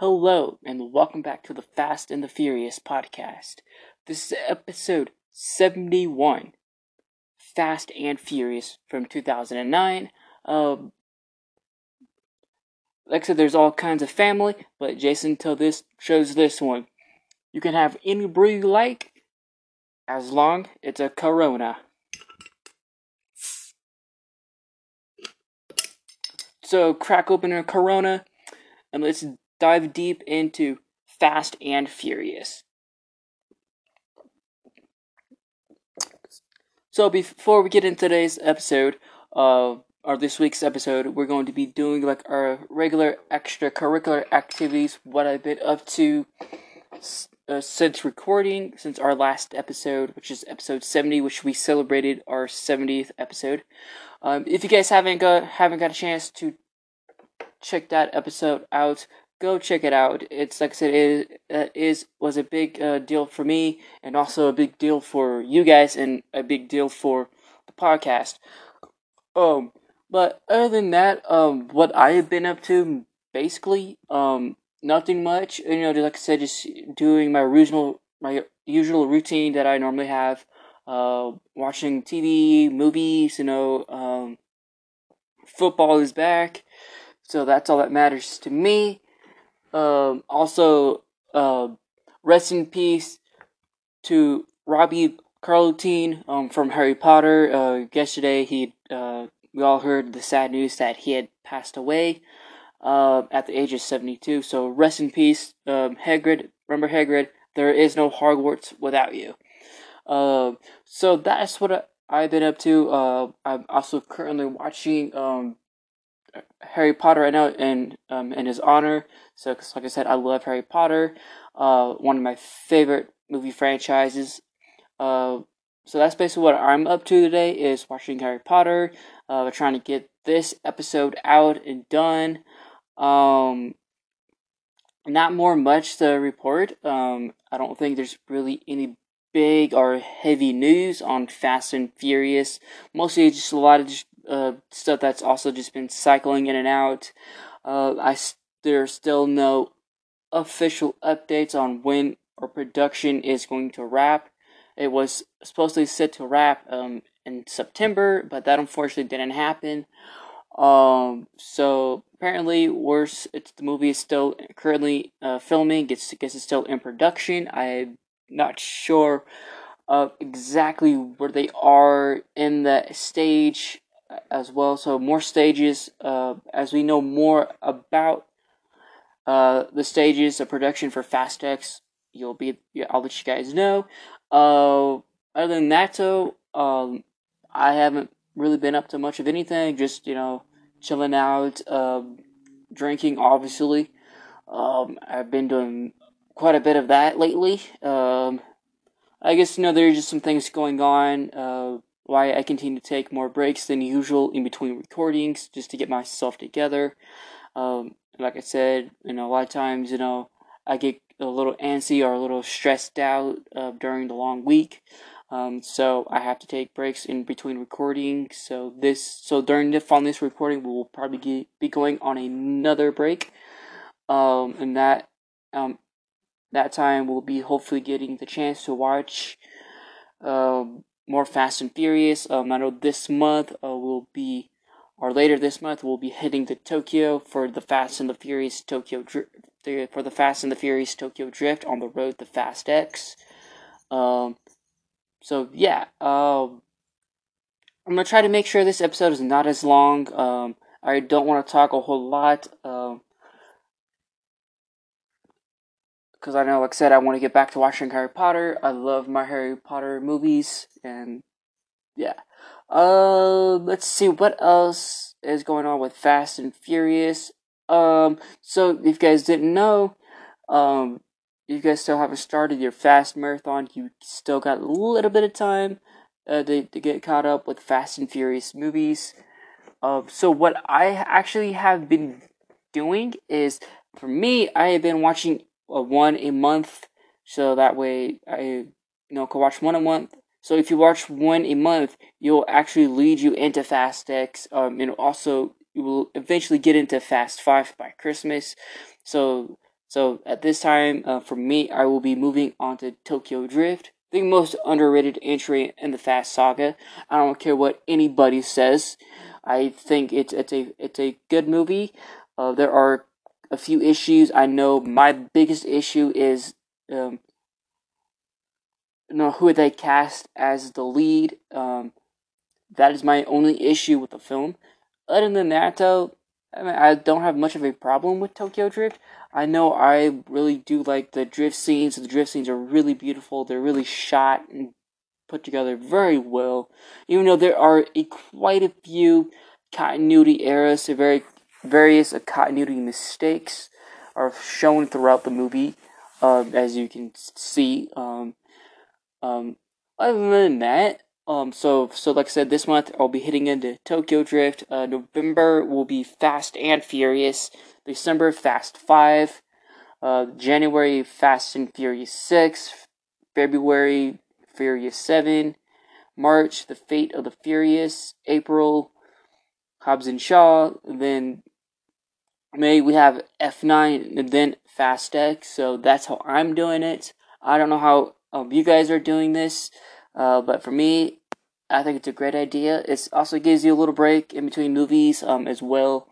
Hello, and welcome back to the Fast and the Furious podcast. This is episode 71 Fast and Furious from 2009. Um, like I said, there's all kinds of family, but Jason till this chose this one. You can have any brew you like, as long as it's a Corona. So crack open a Corona, and let's dive deep into Fast and Furious. So before we get into today's episode, uh, or this week's episode, we're going to be doing like our regular extracurricular activities, what I've been up to uh, since recording, since our last episode, which is episode 70, which we celebrated our 70th episode. Um, if you guys haven't got haven't got a chance to check that episode out, go check it out. It's like I said, it uh, is was a big uh, deal for me, and also a big deal for you guys, and a big deal for the podcast. Um, but other than that, um, what I have been up to, basically, um, nothing much. You know, like I said, just doing my original, my usual routine that I normally have. Uh, watching TV, movies. You know, um, football is back, so that's all that matters to me. Um, also, uh, rest in peace to Robbie Coltrane um, from Harry Potter. Uh, yesterday, he uh, we all heard the sad news that he had passed away uh, at the age of 72. So rest in peace, um, Hagrid. Remember Hagrid, there is no Hogwarts without you. Uh, so that's what I, have been up to. Uh, I'm also currently watching um, Harry Potter right now in um, in his honor. So, cause like I said, I love Harry Potter. Uh, one of my favorite movie franchises. Uh, so that's basically what I'm up to today is watching Harry Potter. Uh, trying to get this episode out and done. Um, not more much to report. Um, I don't think there's really any big or heavy news on Fast and Furious. Mostly just a lot of just, uh, stuff that's also just been cycling in and out. Uh, I there's still no official updates on when our production is going to wrap. It was supposed to be set to wrap um, in September, but that unfortunately didn't happen. Um, so apparently, worse. It's the movie is still currently uh, filming. It's I guess it's still in production. I'm not sure of exactly where they are in the stage as well. So more stages. Uh, as we know more about uh, the stages of production for Fast X, you'll be. I'll let you guys know. Uh, other than that, though, um, I haven't really been up to much of anything. Just you know, chilling out, um, drinking. Obviously, um, I've been doing quite a bit of that lately. Um, I guess you know there's just some things going on. Why I continue to take more breaks than usual in between recordings, just to get myself together. Um, like I said, you know, a lot of times, you know, I get a little antsy or a little stressed out uh, during the long week. Um, so I have to take breaks in between recording. So this, so during the on this recording, we will probably get, be going on another break. Um, and that, um, that time we'll be hopefully getting the chance to watch, um, more Fast and Furious. Um, I know this month uh, will be, or later this month we'll be heading to Tokyo for the Fast and the Furious Tokyo Drift. For the Fast and the Furious Tokyo Drift on the road to Fast X. Um, so yeah, um, I'm gonna try to make sure this episode is not as long. Um, I don't want to talk a whole lot. Um, because I know, like I said, I want to get back to watching Harry Potter. I love my Harry Potter movies, and yeah. Uh, let's see what else is going on with Fast and Furious. Um, so if you guys didn't know, um, you guys still haven't started your fast marathon, you still got a little bit of time uh, to, to get caught up with Fast and Furious movies. Uh, so what I actually have been doing is, for me, I have been watching one a month, so that way I you know can watch one a month. So if you watch one a month, you'll actually lead you into Fast X. Um, and also you will eventually get into Fast Five by Christmas. So So at this time, uh, for me, I will be moving on to Tokyo Drift, the most underrated entry in the Fast Saga. I don't care what anybody says. I think it's it's a it's a good movie. Uh, there are a few issues. I know my biggest issue is um, you know who they cast as the lead. Um, that is my only issue with the film. Other than that, though, I mean, I don't have much of a problem with Tokyo Drift. I know I really do like the drift scenes. The drift scenes are really beautiful. They're really shot and put together very well. Even though there are a, quite a few continuity errors, so very various continuity mistakes are shown throughout the movie, uh, as you can see. Um, um, other than that, um, so so like I said, this month I'll be hitting into Tokyo Drift. Uh, November will be Fast and Furious. December Fast Five. Uh, January Fast and Furious Six. February Furious Seven. March The Fate of the Furious. April Hobbs and Shaw. then May we have F9 and then Fast X. So that's how I'm doing it. I don't know how um, you guys are doing this. Uh, but for me, I think it's a great idea. It also gives you a little break in between movies um, as well.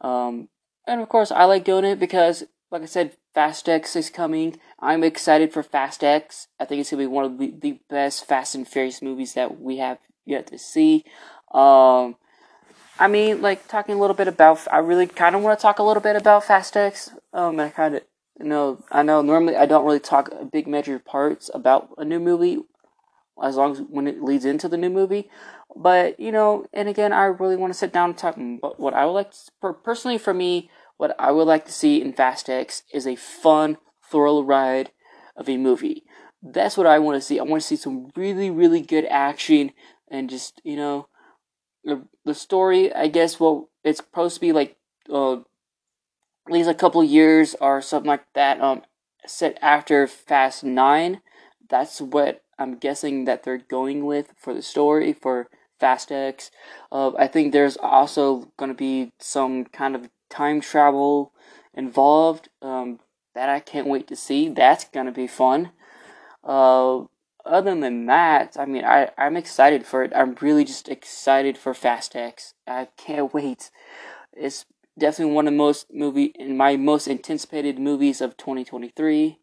Um, and of course, I like doing it because, like I said, Fast X is coming. I'm excited for Fast X. I think it's going to be one of the, the best Fast and Furious movies that we have yet to see. Um, I mean, like, talking a little bit about, I really kind of want to talk a little bit about Fast X. Um, I kind of, you know, I know normally I don't really talk big major parts about a new movie as long as when it leads into the new movie. But you know, and again, I really want to sit down and talk. But what I would like, to, personally, for me, what I would like to see in Fast X is a fun, thrill ride of a movie. That's what I want to see. I want to see some really, really good action and just you know, the, story. I guess well, it's supposed to be like uh, at least a couple years or something like that. Um, set after Fast Nine. That's what I'm guessing that they're going with for the story for Fast X. Uh, I think there's also going to be some kind of time travel involved um, that I can't wait to see. That's going to be fun. Uh, other than that, I mean, I, I'm excited for it. I'm really just excited for Fast X. I can't wait. It's definitely one of the most movie in my most anticipated movies of 2023.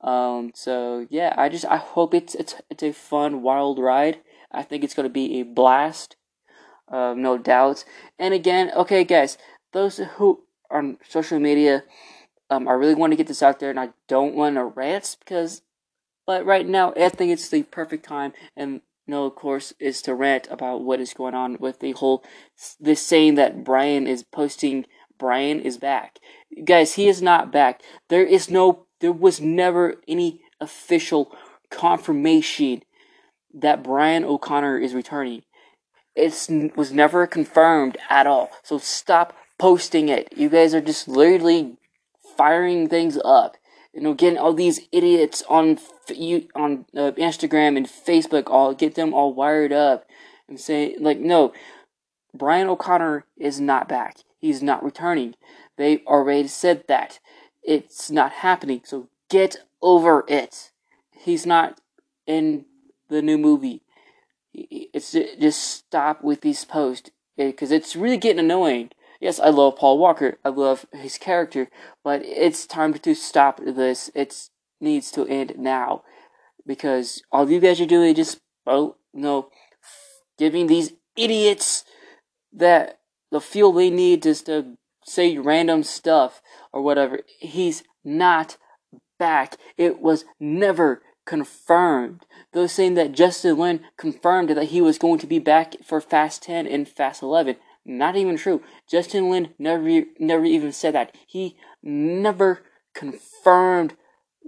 Um, so yeah, I just I hope it's it's it's a fun wild ride. I think it's gonna be a blast, uh, no doubt. And again, okay, guys, those who are on social media, um, I really want to get this out there, and I don't want to rant because, but right now I think it's the perfect time, and no, of course, is to rant about what is going on with the whole this saying that Brian is posting. Brian is back, guys. He is not back. There is no there was never any official confirmation that Brian O'Connor is returning. It was never confirmed at all. So stop posting it. You guys are just literally firing things up. You know, getting all these idiots on you on uh, Instagram and Facebook, all get them all wired up and say like, no, Brian O'Connor is not back. He's not returning. They already said that it's not happening. So get over it. He's not in the new movie. It's just stop with these posts because it's really getting annoying. Yes, I love Paul Walker. I love his character, but it's time to stop this. It needs to end now because all you guys are doing is just oh no, giving these idiots that the fuel they need just to say random stuff or whatever. He's not back. It was never confirmed. Those saying that Justin Lin confirmed that he was going to be back for Fast 10 and Fast 11. Not even true. Justin Lin never never even said that. He never confirmed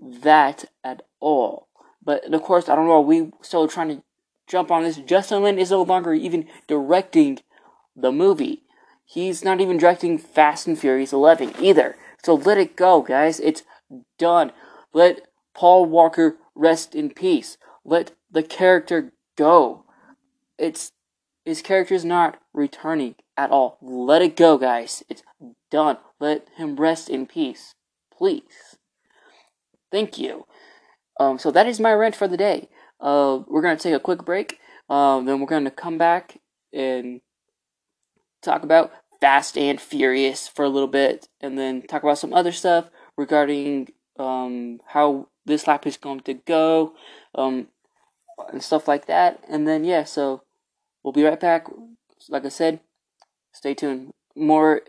that at all. But of course, I don't know. We still trying to jump on this. Justin Lin is no longer even directing the movie. He's not even directing Fast and Furious 11 either. So let it go, guys. It's done. Let Paul Walker rest in peace. Let the character go. It's his character is not returning at all. Let it go, guys. It's done. Let him rest in peace. Please. Thank you. Um, so that is my rant for the day. Uh, we're gonna take a quick break. Um, then we're gonna come back and talk about Fast and Furious for a little bit, and then talk about some other stuff regarding um, how this lap is going to go, um, and stuff like that. And then yeah, so we'll be right back. Like I said, stay tuned. More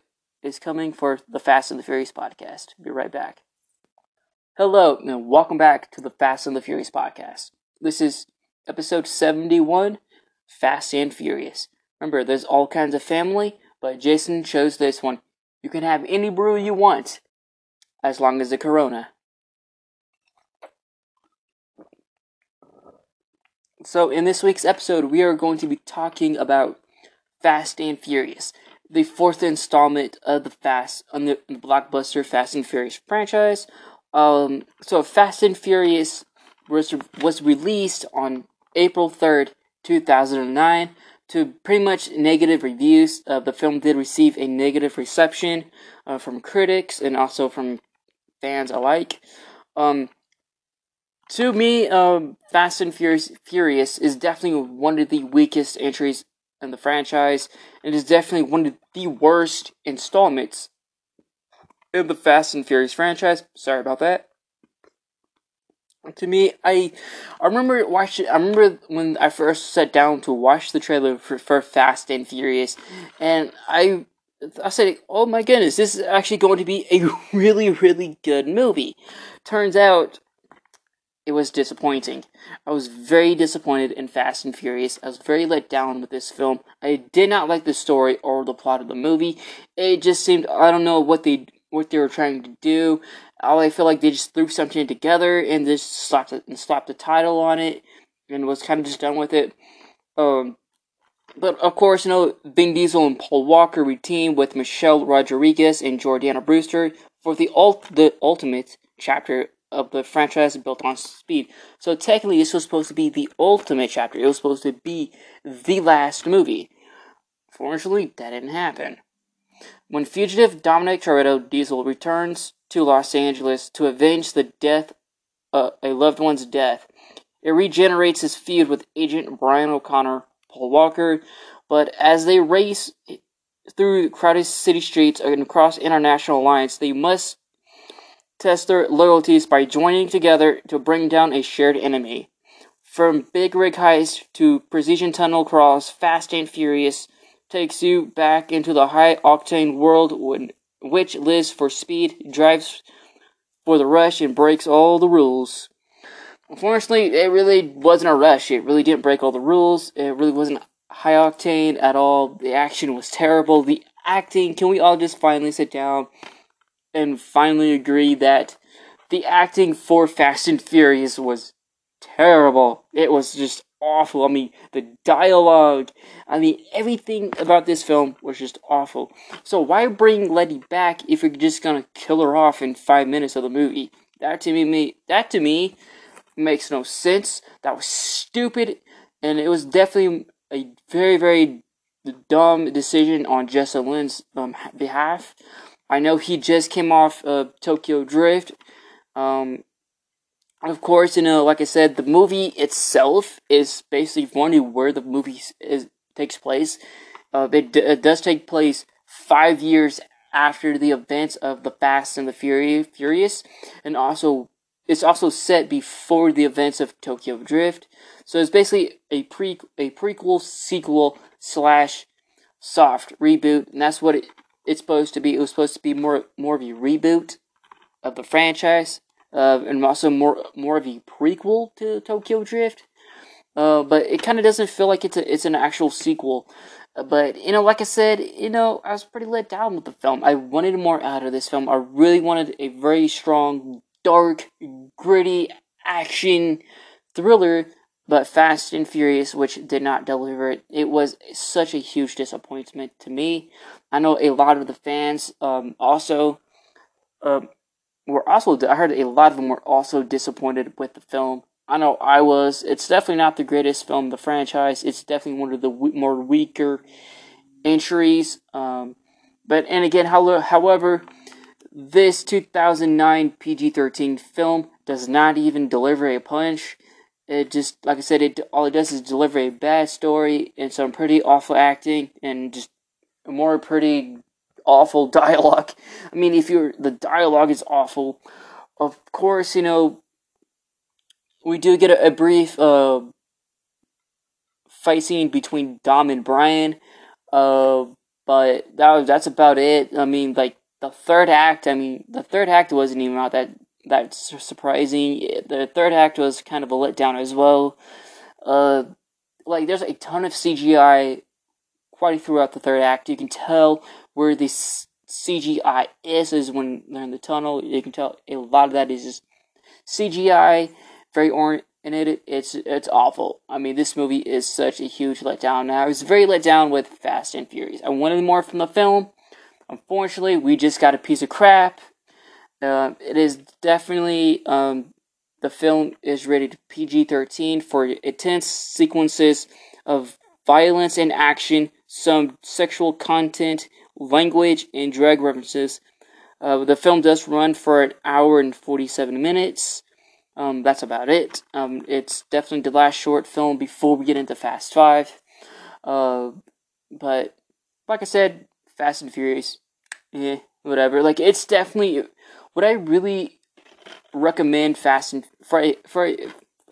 is coming for the Fast and the Furious podcast. Be right back. Hello, and welcome back to the Fast and the Furious podcast. This is episode 71 Fast and Furious. Remember, there's all kinds of family, but Jason chose this one. You can have any brew you want, as long as the Corona. So, in this week's episode, we are going to be talking about Fast and Furious the fourth installment of the Fast on the, blockbuster Fast and Furious franchise. Um, so Fast and Furious was was released on April third, two thousand and nine. To pretty much negative reviews, uh, the film did receive a negative reception uh, from critics and also from fans alike. Um, to me, um, Fast and Furious, Furious is definitely one of the weakest entries in the franchise, and is definitely one of the worst installments in the Fast and Furious franchise. Sorry about that. To me, I I remember watching. I remember when I first sat down to watch the trailer for, for Fast and Furious, and I I said, "Oh my goodness, this is actually going to be a really really good movie." Turns out it was disappointing. I was very disappointed in Fast and Furious. I was very let down with this film. I did not like the story or the plot of the movie. It just seemed I don't know what they what they were trying to do. I feel like they just threw something together and just slapped it and slapped the title on it and was kind of just done with it. Um, but of course, you know, Vin Diesel and Paul Walker reteamed with Michelle Rodriguez and Jordana Brewster for the ult- the ultimate chapter of the franchise built on speed. So technically, this was supposed to be the ultimate chapter. It was supposed to be the last movie. Fortunately, that didn't happen. When fugitive Dominic Toretto Diesel returns to Los Angeles to avenge the death, uh, a loved one's death, it regenerates his feud with Agent Brian O'Connor, Paul Walker. But as they race through crowded city streets and across international lines, they must test their loyalties by joining together to bring down a shared enemy. From big rig heist to precision tunnel crawls, Fast and Furious takes you back into the high octane world which lives for speed, drives for the rush, and breaks all the rules. Unfortunately, it really wasn't a rush. It really didn't break all the rules. It really wasn't high octane at all. The action was terrible. The acting, can we all just finally sit down and finally agree that the acting for Fast and Furious was terrible. It was just awful. I mean, the dialogue, I mean, everything about this film was just awful. So why bring Letty back if you're just gonna kill her off in five minutes of the movie? That to me, that to me makes no sense. That was stupid, and it was definitely a very, very dumb decision on Justin Lin's um, behalf. I know he just came off of Tokyo Drift. Um, of course, you know, like I said, the movie itself is basically funny where the movie is takes place. Uh, it, d- it does take place five years after the events of the Fast and the Fury- Furious, and also it's also set before the events of Tokyo Drift. So it's basically a pre a prequel, sequel slash soft reboot, and that's what it it's supposed to be. It was supposed to be more more of a reboot of the franchise, uh, and also more more of a prequel to Tokyo Drift. Uh, but it kind of doesn't feel like it's a, it's an actual sequel. But you know, like I said, you know, I was pretty let down with the film. I wanted more out of this film. I really wanted a very strong, dark, gritty action thriller but Fast and Furious, which did not deliver it, it was such a huge disappointment to me. I know a lot of the fans um, also um, were also. I heard a lot of them were also disappointed with the film. I know I was. It's definitely not the greatest film in the franchise. It's definitely one of the more weaker entries. Um, but and again, however, this 2009 PG-13 film does not even deliver a punch. It just, like I said, it all it does is deliver a bad story and some pretty awful acting and just more pretty awful dialogue. I mean, if you're the dialogue is awful, of course, you know we do get a, a brief uh, fight scene between Dom and Brian, uh, but that that's about it. I mean, like the third act. I mean, the third act wasn't even out that that's surprising. The third act was kind of a letdown as well. Uh, like there's a ton of CGI quite throughout the third act. You can tell where this CGI is is when they're in the tunnel. You can tell a lot of that is just CGI, very oriented. It's it's awful. I mean, this movie is such a huge letdown. Now I was very let down with Fast and Furious. I wanted more from the film. Unfortunately, we just got a piece of crap. Uh, it is definitely um, the film is rated PG thirteen for intense sequences of violence and action, some sexual content, language, and drag references. Uh, the film does run for an hour and 47 minutes. Um, that's about it. Um, it's definitely the last short film before we get into Fast 5. Uh, but, like I said, Fast and Furious, eh, whatever. Like, it's definitely. Would I really recommend Fast and. For a, for a,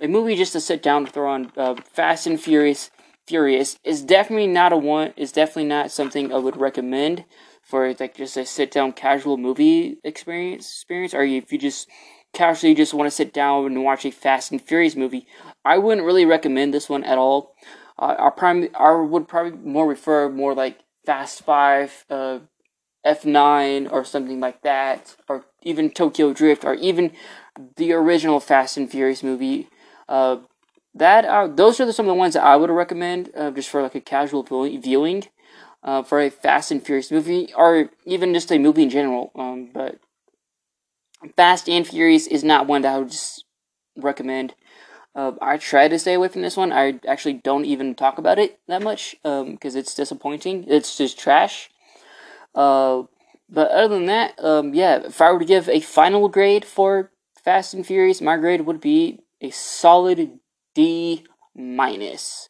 a movie just to sit down and throw on uh, Fast and Furious Furious is definitely not a one. Is definitely not something I would recommend for like just a sit down casual movie experience. Experience, or if you just casually just want to sit down and watch a Fast and Furious movie, I wouldn't really recommend this one at all. Uh, I probably I would probably more refer more like Fast Five, uh, F nine, or something like that, or even Tokyo Drift, or even the original Fast and Furious movie. Uh, that uh, those are some of the ones that I would recommend uh, just for like a casual viewing uh, for a Fast and Furious movie or even just a movie in general. Um, but Fast and Furious is not one that I would just recommend. Uh, I try to stay away from this one. I actually don't even talk about it that much because um, it's disappointing. It's just trash. Uh, but other than that, um, yeah, if I were to give a final grade for Fast and Furious, my grade would be a solid D minus.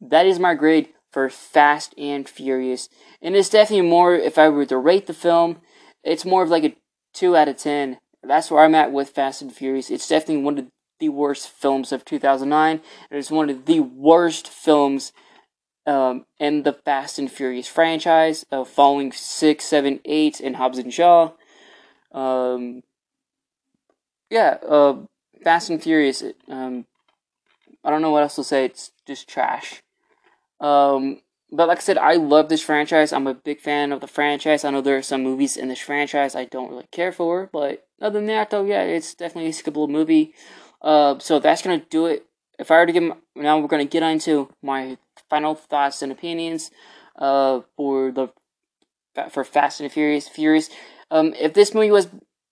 That is my grade for Fast and Furious. And it's definitely more, if I were to rate the film, it's more of like a 2 out of 10. That's where I'm at with Fast and Furious. It's definitely one of the worst films of 2009. And it's one of the worst films um, in the Fast and Furious franchise, uh, following 6, 7, 8, and Hobbs and Shaw. Um, yeah, uh, Fast and Furious. Um, I don't know what else to say. It's just trash. Um, but like I said, I love this franchise. I'm a big fan of the franchise. I know there are some movies in this franchise I don't really care for, but other than that, though, yeah, it's definitely a skippable movie. Uh, so that's gonna do it. If I were to give, my, now we're gonna get into my final thoughts and opinions. Uh, for the for Fast and Furious, Furious. Um, if this movie was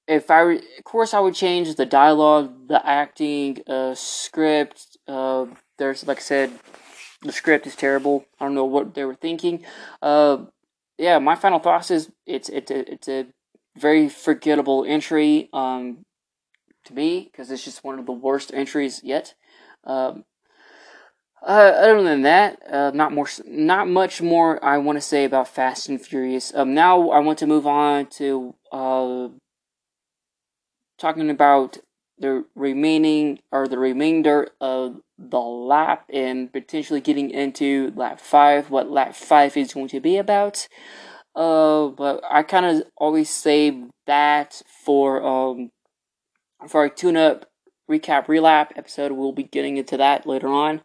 if I were, of course, I would change the dialogue, the acting, uh, script. Uh, there's, like I said, the script is terrible. I don't know what they were thinking. Uh, yeah, my final thoughts is it's it's a, it's a very forgettable entry um, to me because it's just one of the worst entries yet. Um, uh, other than that, uh, not more, not much more I want to say about Fast and Furious. Um, now I want to move on to uh, talking about the remaining or the remainder of the lap and potentially getting into lap five, what lap five is going to be about. Uh, but I kind of always save that for um for a tune-up recap relap episode. We'll be getting into that later on.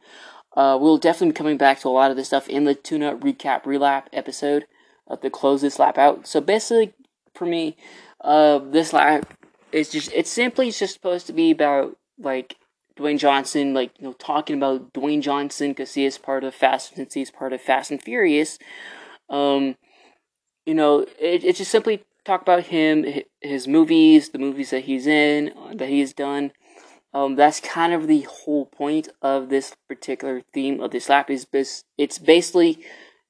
Uh, we'll definitely be coming back to a lot of this stuff in the tune-up recap relap episode of to close this lap out. So basically, for me, uh, this lap it's just it's simply just supposed to be about like Dwayne Johnson, like you know, talking about Dwayne Johnson because he is part of Fast since he's part of Fast and Furious. Um, you know, it, it's just simply talk about him, his movies, the movies that he's in, that he's done. Um, that's kind of the whole point of this particular theme of this lap. Is it's basically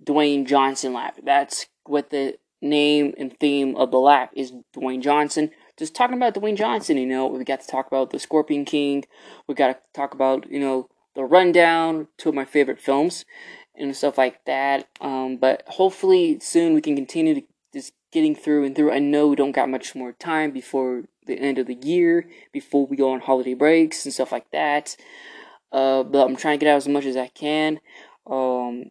Dwayne Johnson lap. That's what the name and theme of the lap is. Dwayne Johnson just talking about Dwayne Johnson. You know, we got to talk about the Scorpion King. We got to talk about you know the rundown, two of my favorite films, and stuff like that. Um, but hopefully soon we can continue to just getting through and through. I know we don't got much more time before the end of the year, before we go on holiday breaks and stuff like that. Uh, but I'm trying to get out as much as I can. Um,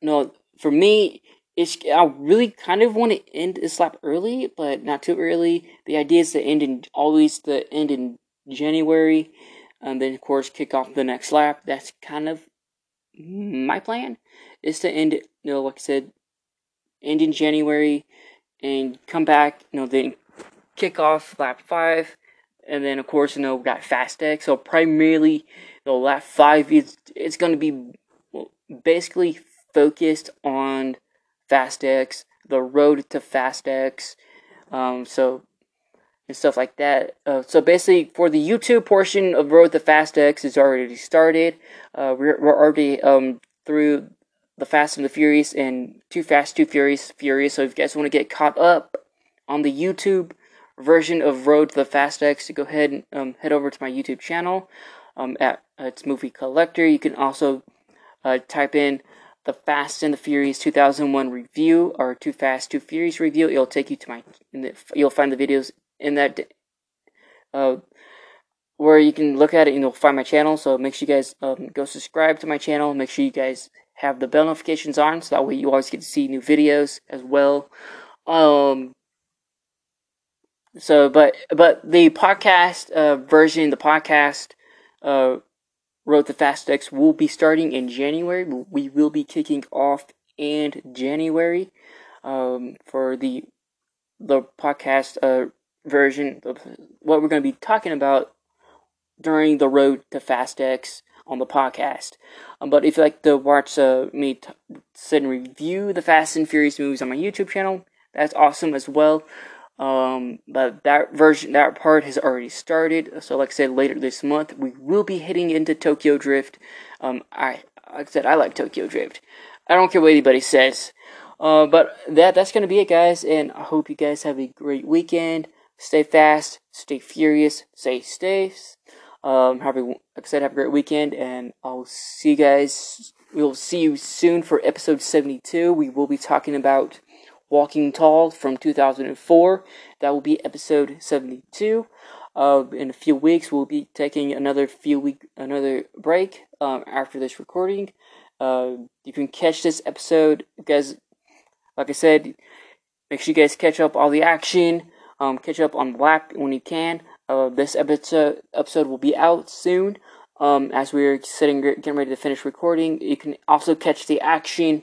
no, for me, it's I really kind of want to end this lap early, but not too early. The idea is to end in always the end in January, and then of course kick off the next lap. That's kind of my plan. Is to end, you know, like I said, end in January, and come back, you know, then kick off lap five, and then of course, you know, we got Fast X. So primarily, the lap five is it's going to be basically focused on Fast X, the road to Fast X, um, so and stuff like that. Uh, so basically, for the YouTube portion of Road to Fast X is already started. Uh, we're, we're already um, through the Fast and the Furious and Too Fast, Too Furious, Furious. So if you guys want to get caught up on the YouTube version of Road to the Fast X, go ahead and um, head over to my YouTube channel um, at uh, it's Movie Collector. You can also uh, type in the Fast and the Furious 2001 review or Too Fast, Too Furious review. It'll take you to my. The, you'll find the videos in that. Uh, where you can look at it and you'll find my channel. So make sure you guys um, go subscribe to my channel. Make sure you guys have the bell notifications on, so that way you always get to see new videos as well. Um. So, but but the podcast uh, version, the podcast uh, To Fast X will be starting in January. We will be kicking off in January um, for the the podcast uh, version of what we're going to be talking about during the Road to Fast X on the podcast. Um, but if you like to watch uh, me t- sit and review the Fast and Furious movies on my YouTube channel, that's awesome as well. Um, but that version, that part has already started. So, like I said, later this month, we will be heading into Tokyo Drift. Um, I, like I said, I like Tokyo Drift. I don't care what anybody says. Uh, but that that's gonna be it, guys. And I hope you guys have a great weekend. Stay fast, stay furious, stay safe. Um, have a, like I said, have a great weekend, and I'll see you guys. We'll see you soon for episode seventy-two. We will be talking about Walking Tall from 2004. That will be episode 72. Uh, in a few weeks, we'll be taking another few week another break um, after this recording. Uh, you can catch this episode, guys. Like I said, make sure you guys catch up all the action. Um, catch up on Black when you can. Uh, this episode episode will be out soon. Um, as we're sitting getting ready to finish recording, you can also catch the action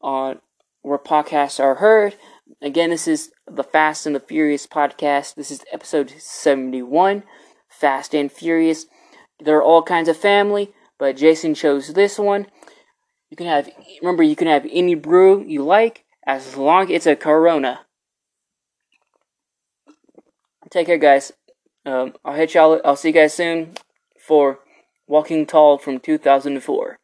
on where podcasts are heard. Again, this is the Fast and the Furious podcast. This is episode 71, Fast and Furious. There are all kinds of family, but Jason chose this one. You can have, remember, you can have any brew you like as long as it's a Corona. Take care, guys. Um, I'll hit y'all. I'll see you guys soon for Walking Tall from 2004.